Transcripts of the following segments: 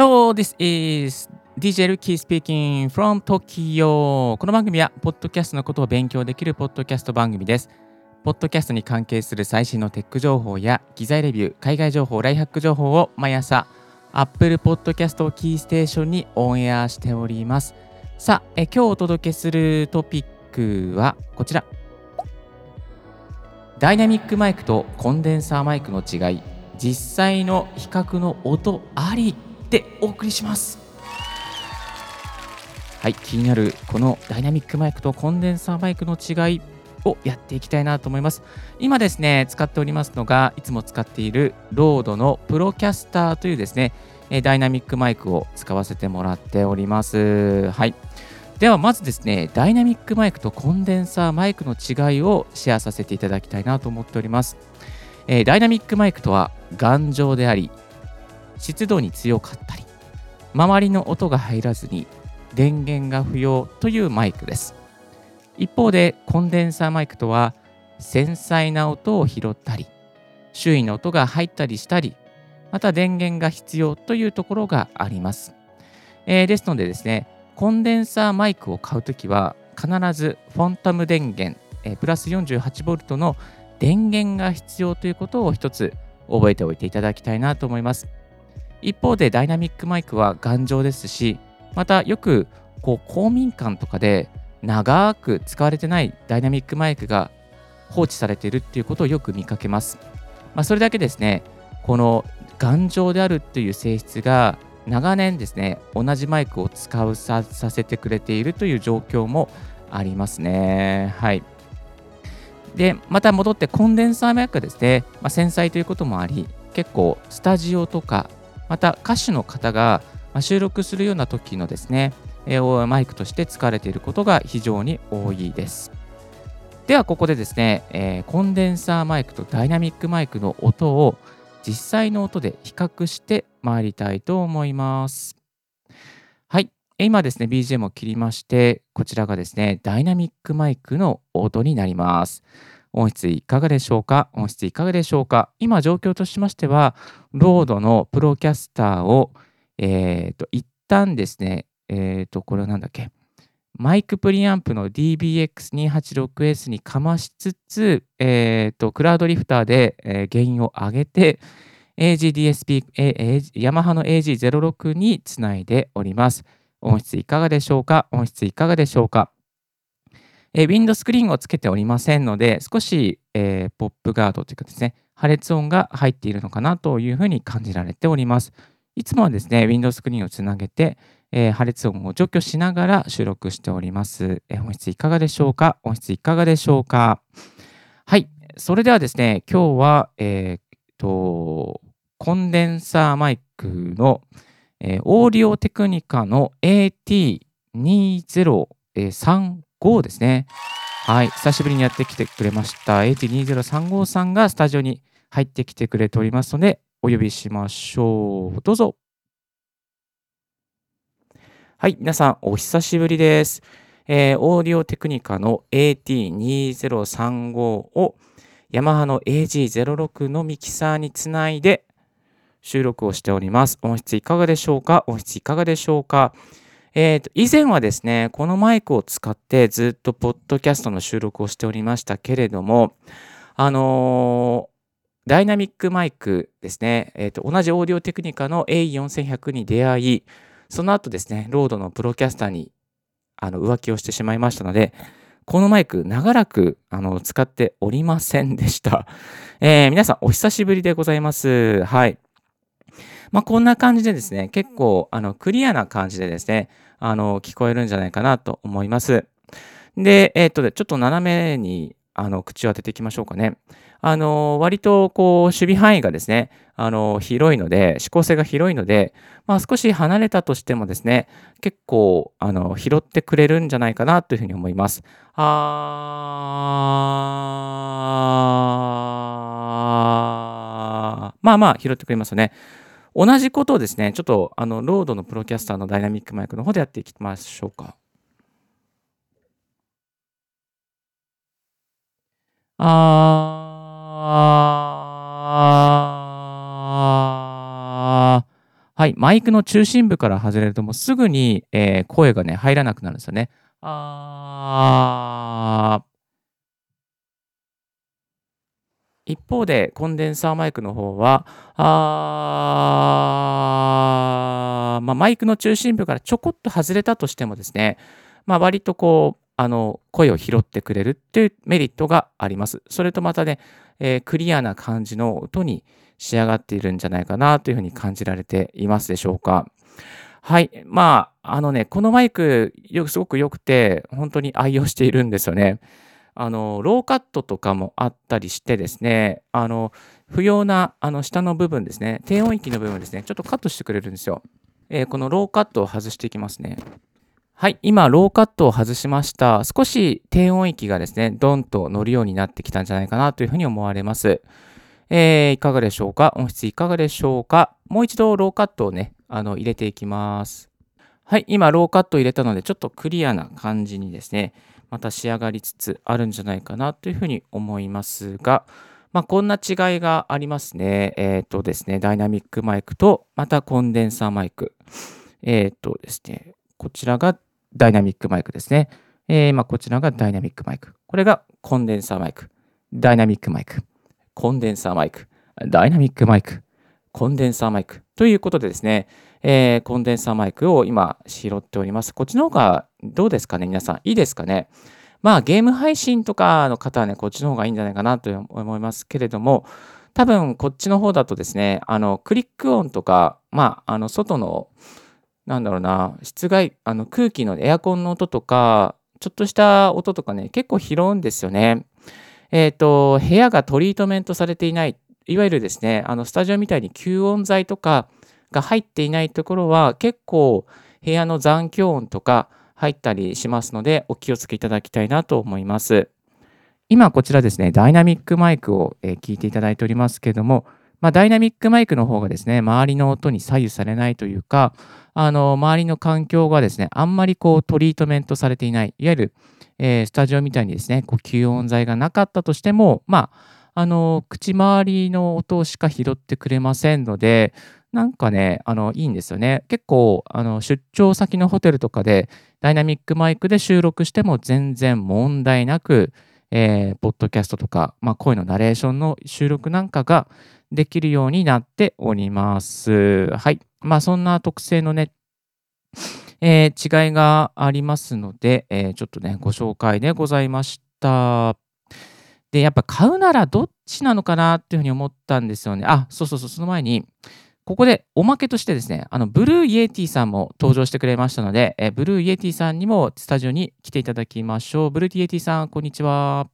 Hello, this is DJ Lucky speaking from Tokyo. この番組は、ポッドキャストのことを勉強できるポッドキャスト番組です。ポッドキャストに関係する最新のテック情報や、機材レビュー、海外情報、ライハック情報を毎朝、Apple Podcast をキーステーションにオンエアしております。さあ、え今日お届けするトピックはこちら。ダイナミックマイクとコンデンサーマイクの違い、実際の比較の音ありでお送りします。はい、気になるこのダイナミックマイクとコンデンサーマイクの違いをやっていきたいなと思います。今ですね、使っておりますのが、いつも使っているロードのプロキャスターというですね、ダイナミックマイクを使わせてもらっております。はい。ではまずですね、ダイナミックマイクとコンデンサーマイクの違いをシェアさせていただきたいなと思っております。えー、ダイナミックマイクとは頑丈であり、湿度に強かったり、周りの音が入らずに電源が不要というマイクです。一方でコンデンサーマイクとは繊細な音を拾ったり、周囲の音が入ったりしたり、また電源が必要というところがあります。えー、ですのでですね、コンデンサーマイクを買うときは必ずフォンタム電源、えプラス 48V の電源が必要ということを一つ覚えておいていただきたいなと思います。一方でダイナミックマイクは頑丈ですし、またよくこう公民館とかで長く使われてないダイナミックマイクが放置されているっていうことをよく見かけます。まあ、それだけですね、この頑丈であるっていう性質が長年ですね、同じマイクを使うさせてくれているという状況もありますね。はい。で、また戻ってコンデンサーマイクですね、まあ、繊細ということもあり、結構スタジオとか、また歌手の方が収録するような時のですね、マイクとして使われていることが非常に多いです。ではここでですね、え、コンデンサーマイクとダイナミックマイクの音を実際の音で比較して参りたいと思います。はい。今ですね、BGM を切りまして、こちらがですね、ダイナミックマイクの音になります。音質いかがでしょうか？音質いかがでしょうか？今状況としましては、ロードのプロキャスターを、えっ、ー、と、一旦ですね、えっ、ー、と、これはなんだっけ？マイクプリアンプの DBX286S にかましつつ、えーと、クラウドリフターで、えー、ゲインを上げて、AGDSP、えヤマハの AG06 につないでおります。音質いかがでしょうか？音質いかがでしょうか？えー、ウィンドスクリーンをつけておりませんので、少し、えー、ポップガードというかですね、破裂音が入っているのかなというふうに感じられております。いつもはですね、ウィンドスクリーンをつなげて、えー、破裂音を除去しながら収録しております、え、音質いかがでしょうか？音質いかがでしょうか？はい。それではですね、今日は、えー、と、コンデンサーマイクの、え、オーディオテクニカの AT2035 ですね。はい。久しぶりにやってきてくれました。AT2035 さんがスタジオに入ってきてくれておりますので、お呼びしましょう。どうぞ。はい、皆さん、お久しぶりです。えー、オーディオテクニカの AT2035 をヤマハの AG06 のミキサーにつないで収録をしております。音質いかがでしょうか？音質いかがでしょうか？えーと、以前はですね、このマイクを使ってずっとポッドキャストの収録をしておりましたけれども、あのー、ダイナミックマイクですね、えーと、同じオーディオテクニカの A4100 に出会い、その後ですね、ロードのプロキャスターにあの浮気をしてしまいましたので、このマイク長らくあの使っておりませんでした。えー、皆さんお久しぶりでございます。はい。まあ、こんな感じでですね、結構あのクリアな感じでですね、あの聞こえるんじゃないかなと思います。で、えっ、と、ちょっと斜めにあの口を当てていきましょうかね。あの割とこう守備範囲がですね、あの広いので、指向性が広いので、まあ、少し離れたとしてもですね、結構あの拾ってくれるんじゃないかなというふうに思います。あーまあまあ拾ってくれますよね。同じことをですね、ちょっとあのロードのプロキャスターのダイナミックマイクの方でやっていきましょうか。あはい、マイクの中心部から外れるともうすぐに、えー、声がね、入らなくなるんですよね。あー。一方で、コンデンサーマイクの方は、あ、まあ、マイクの中心部からちょこっと外れたとしてもですね、まあ、割とこう、あの、声を拾ってくれるっていうメリットがあります。それとまたね、えー、クリアな感じの音に仕上がっているんじゃないかなというふうに感じられていますでしょうか。はい。まあ、あのね、このマイク、よくすごく良くて、本当に愛用しているんですよね。あの、ローカットとかもあったりしてですね、あの、不要な、あの、下の部分ですね、低音域の部分ですね、ちょっとカットしてくれるんですよ。えー、このローカットを外していきますね。はい、今、ローカットを外しました。少し低音域がですね、ドンと乗るようになってきたんじゃないかなというふうに思われます。えー、いかがでしょうか？音質いかがでしょうか？もう一度ローカットをね、あの、入れていきます。はい、今、ローカットを入れたので、ちょっとクリアな感じにですね、また仕上がりつつあるんじゃないかなというふうに思いますが、まあ、こんな違いがありますね。えっ、ー、とですね、ダイナミックマイクと、またコンデンサーマイク。えっ、ー、とですね、こちらがダイナミックマイクですね。えー、まあ、こちらがダイナミックマイク。これがコンデンサーマイク。ダイナミックマイク。コンデンサーマイク。ダイナミックマイク。コンデンサーマイク。ということでですね、えー、コンデンサーマイクを今拾っております。こっちの方がどうですかね皆さん。いいですかねまあゲーム配信とかの方はね、こっちの方がいいんじゃないかなと思いますけれども、多分こっちの方だとですね、あのクリック音とか、まあ、あの外のなんだろうな、室外、あの空気のエアコンの音とか、ちょっとした音とかね、結構拾うんですよね。えっ、ー、と、部屋がトリートメントされていない、いわゆるですね、あのスタジオみたいに吸音材とかが入っていないところは、結構部屋の残響音とか入ったりしますので、お気をつけいただきたいなと思います。今こちらですね、ダイナミックマイクを、聞いていただいておりますけれども、まあ、ダイナミックマイクの方がですね、周りの音に左右されないというか、あの、周りの環境がですね、あんまりこうトリートメントされていない、いわゆる、えー、スタジオみたいにですね、こう吸音材がなかったとしても、まあ、あの、口周りの音しか拾ってくれませんので、なんかね、あの、いいんですよね。結構、あの、出張先のホテルとかで、ダイナミックマイクで収録しても全然問題なく、えー、ポッドキャストとか、まあ、声のナレーションの収録なんかができるようになっております。はい。まあ、そんな特性のね、えー、違いがありますので、えー、ちょっとね、ご紹介でございました。で、やっぱ買うならどっちなのかなっていうふうに思ったんですよね。あ、そうそうそう、その前に、ここでおまけとしてですね、あの、ブルーイエティさんも登場してくれましたので、えブルーイエティさんにもスタジオに来ていただきましょう。ブルーイエティさん、こんにちは。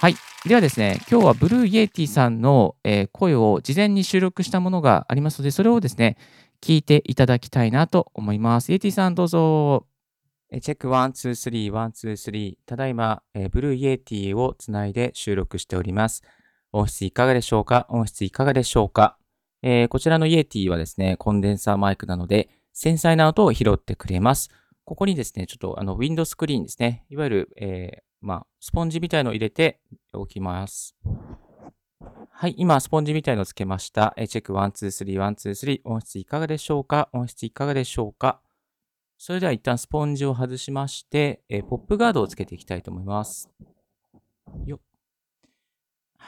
はい。ではですね、今日はブルーイエティさんの、え声を事前に収録したものがありますので、それをですね、聞いていただきたいなと思います。イエティさんどうぞ。チェック1、2、3、1、2、3。ただいま、えブルーイエティをつないで収録しております。音質いかがでしょうか？音質いかがでしょうか、えー、こちらのイエティはですね、コンデンサーマイクなので、繊細な音を拾ってくれます。ここにですね、ちょっとあの、ウィンドスクリーンですね。いわゆる、えー、まあ、スポンジみたいのを入れておきます。はい、今、スポンジみたいのをつけました。えチェック1、2、3、1、2、3。音質いかがでしょうか？音質いかがでしょうか？それでは一旦スポンジを外しまして、えポップガードをつけていきたいと思います。よっ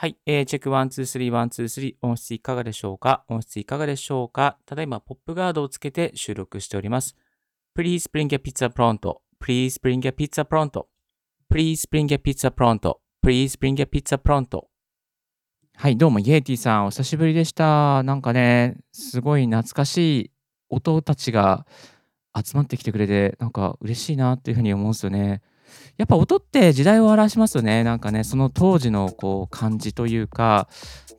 はい、えー、チェック1、2、3、1、2、3。音質いかがでしょうか？音質いかがでしょうか？ただいま、ポップガードをつけて収録しております。Please bring a pizza pronto.Please bring a pizza pronto. Please bring a pizza pronto. Please bring a pizza pronto. はい、どうも、イエーティさん、お久しぶりでした。なんかね、すごい懐かしい音たちが集まってきてくれて、なんか嬉しいなっていうふうに思うんですよね。やっぱ音って時代を表しますよね。なんかね、その当時のこう感じというか、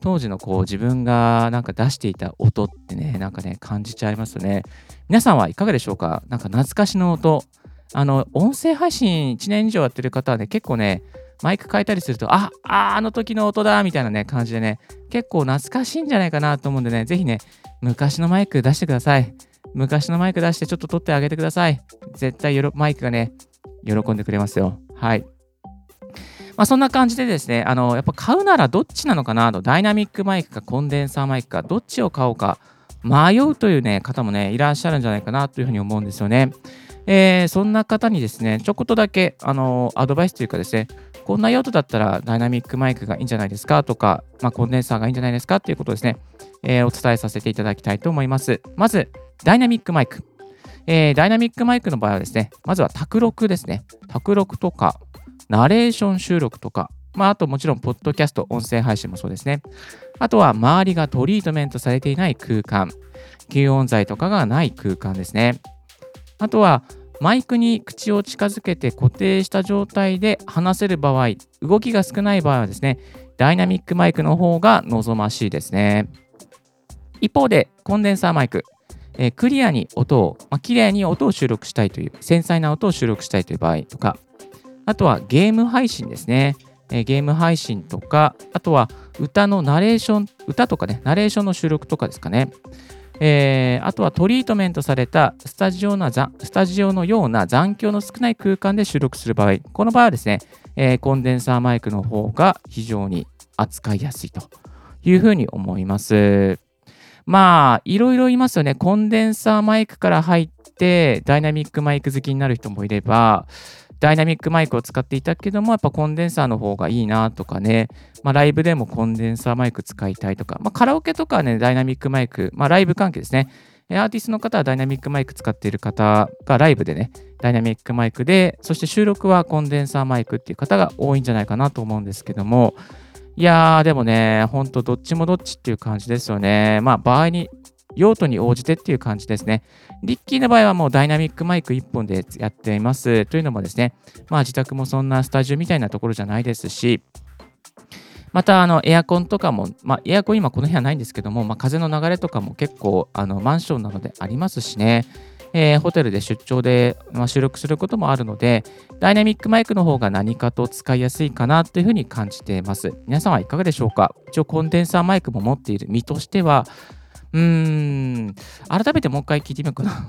当時のこう自分がなんか出していた音ってね、なんかね、感じちゃいますよね。皆さんはいかがでしょうか？なんか懐かしの音。あの、音声配信1年以上やってる方はね、結構ね、マイク変えたりすると、あ、あ、あの時の音だみたいなね、感じでね、結構懐かしいんじゃないかなと思うんでね、ぜひね、昔のマイク出してください。昔のマイク出してちょっと撮ってあげてください。絶対よろマイクがね、喜んでくれますよ。はい。まあ、そんな感じでですね、あの、やっぱ買うならどっちなのかなと、ダイナミックマイクかコンデンサーマイクか、どっちを買おうか迷うというね、方もね、いらっしゃるんじゃないかなというふうに思うんですよね。えー、そんな方にですね、ちょこっとだけ、あのアドバイスというかですね、こんな用途だったらダイナミックマイクがいいんじゃないですかとか、まあ、コンデンサーがいいんじゃないですかということですね、えー、お伝えさせていただきたいと思います。まず、ダイナミックマイク。えー、ダイナミックマイクの場合はですね、まずは卓録ですね。卓録とか、ナレーション収録とか、まあ、あともちろん、ポッドキャスト、音声配信もそうですね。あとは、周りがトリートメントされていない空間、吸音材とかがない空間ですね。あとは、マイクに口を近づけて固定した状態で話せる場合、動きが少ない場合はですね、ダイナミックマイクの方が望ましいですね。一方で、コンデンサーマイク、えー、クリアに音を、まあ、綺麗に音を収録したいという、繊細な音を収録したいという場合とか、あとはゲーム配信ですね。えー、ゲーム配信とか、あとは歌のナレーション、歌とかね、ナレーションの収録とかですかね。えー、あとはトリートメントされたスタジオなスタジオのような残響の少ない空間で収録する場合、この場合はですね、えー、コンデンサーマイクの方が非常に扱いやすいというふうに思います。まあ、いろいろいますよね。コンデンサーマイクから入って、ダイナミックマイク好きになる人もいれば、ダイナミックマイクを使っていたけども、やっぱコンデンサーの方がいいなとかね、まあ、ライブでもコンデンサーマイク使いたいとか、まあ、カラオケとかはね、ダイナミックマイク、まあ、ライブ関係ですね。アーティストの方はダイナミックマイク使っている方がライブでね、ダイナミックマイクで、そして収録はコンデンサーマイクっていう方が多いんじゃないかなと思うんですけども、いやー、でもね、ほんとどっちもどっちっていう感じですよね。まあ、場合に用途に応じてっていう感じですね。リッキーの場合はもうダイナミックマイク1本でやっています。というのもですね、まあ自宅もそんなスタジオみたいなところじゃないですし、また、あの、エアコンとかも、まあ、エアコン今この部屋ないんですけども、まあ、風の流れとかも結構、あの、マンションなのでありますしね、えー、ホテルで出張で、まあ、収録することもあるので、ダイナミックマイクの方が何かと使いやすいかなというふうに感じています。皆さんはいかがでしょうか？一応コンデンサーマイクも持っている身としては、うーん、改めてもう一回聞いてみようかな。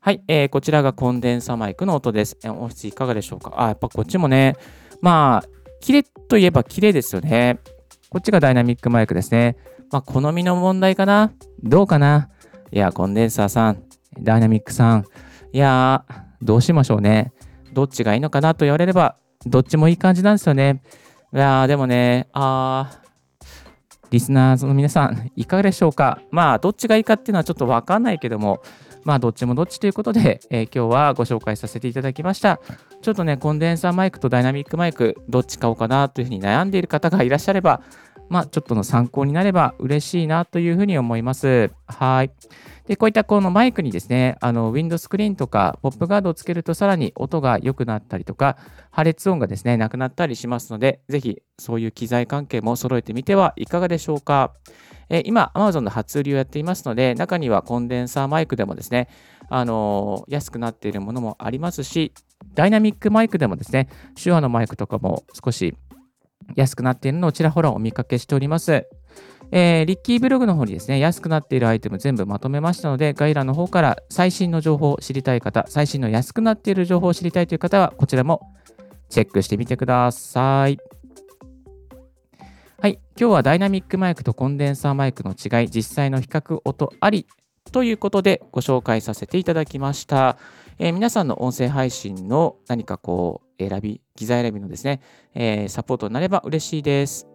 はい、えー、こちらがコンデンサーマイクの音です。音質いかがでしょうか？あ、やっぱこっちもね、まあ、綺麗といえば綺麗ですよね。こっちがダイナミックマイクですね。まあ、好みの問題かな？どうかな？いや、コンデンサーさん、ダイナミックさん、いやー、どうしましょうね。どっちがいいのかなと言われれば、どっちもいい感じなんですよね。いや、でもね、あー、リスナーの皆さん、いかがでしょうかまあ、どっちがいいかっていうのはちょっとわかんないけども、まあ、どっちもどっちということで、えー、今日はご紹介させていただきました。ちょっとね、コンデンサーマイクとダイナミックマイク、どっち買おうかなというふうに悩んでいる方がいらっしゃれば、まあ、ちょっとの参考になれば嬉しいなというふうに思います。はい。で、こういったこのマイクにですね、あの、ウィンドスクリーンとか、ポップガードをつけるとさらに音が良くなったりとか、破裂音がですね、なくなったりしますので、ぜひそういう機材関係も揃えてみてはいかがでしょうか。えー、今、Amazon の初売りをやっていますので、中にはコンデンサーマイクでもですね、あのー、安くなっているものもありますし、ダイナミックマイクでもですね、手話のマイクとかも少し安くなっているのをちらほらお見かけしております。えー、リッキーブログの方にですね、安くなっているアイテム全部まとめましたので、概要欄の方から最新の情報を知りたい方、最新の安くなっている情報を知りたいという方は、こちらもチェックしてみてください。はい、今日はダイナミックマイクとコンデンサーマイクの違い、実際の比較音ありということでご紹介させていただきました。えー、皆さんの音声配信の何かこう選び、機材選びのですね、えー、サポートになれば嬉しいです。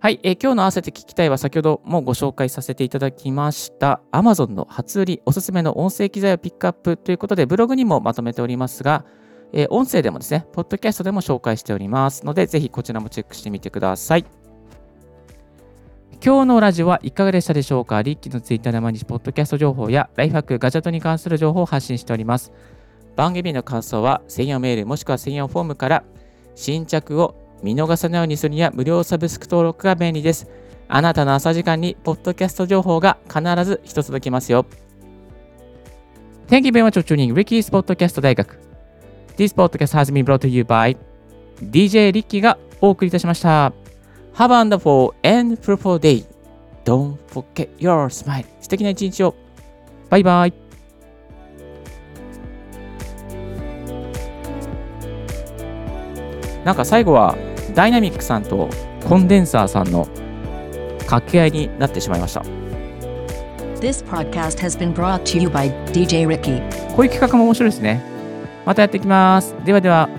はい、えー、今日の合わせて聞きたいは先ほどもご紹介させていただきました Amazon の初売りおすすめの音声機材をピックアップということでブログにもまとめておりますが、えー、音声でもですね、ポッドキャストでも紹介しておりますので、ぜひこちらもチェックしてみてください。今日のラジオはいかがでしたでしょうか？リッキーのツイッターで毎日ポッドキャスト情報やライフハック、ガジェットに関する情報を発信しております。番組の感想は専用メールもしくは専用フォームから新着を見逃さないようにするには無料サブスク登録が便利です。あなたの朝時間にポッドキャスト情報が必ず一つ届きますよ。Thank you very much for tuning Ricky's Podcast 大学。This podcast has been brought to you by DJ リッキーがお送りいたしました。Have a wonderful and fruitful day. Don't forget your smile. 素敵な一日を。バイバイ。なんか最後はダイナミックさんとコンデンサーさんの掛け合いになってしまいました This podcast has been brought to you by DJ Ricky. こういう企画も面白いですねまたやっていきますではでは